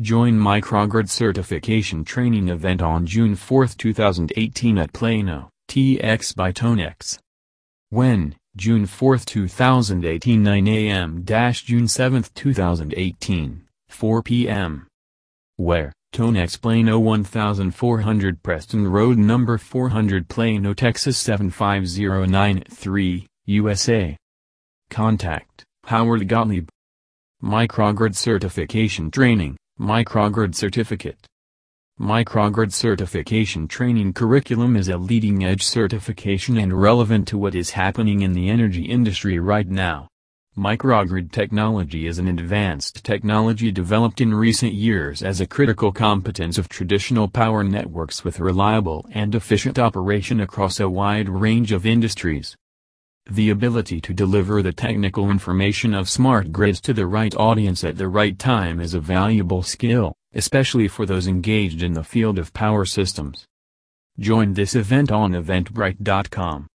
Join Microgrid certification training event on June 4, 2018 at Plano, TX by Tonex. When, June 4, 2018 9 a.m. June 7, 2018, 4 p.m. Where, Tonex Plano 1400 Preston Road number 400 Plano, Texas 75093, USA. Contact, Howard Gottlieb. Microgrid Certification Training, Microgrid Certificate. Microgrid Certification Training Curriculum is a leading-edge certification and relevant to what is happening in the energy industry right now. Microgrid technology is an advanced technology developed in recent years as a critical competence of traditional power networks with reliable and efficient operation across a wide range of industries. The ability to deliver the technical information of smart grids to the right audience at the right time is a valuable skill, especially for those engaged in the field of power systems. Join this event on eventbrite.com.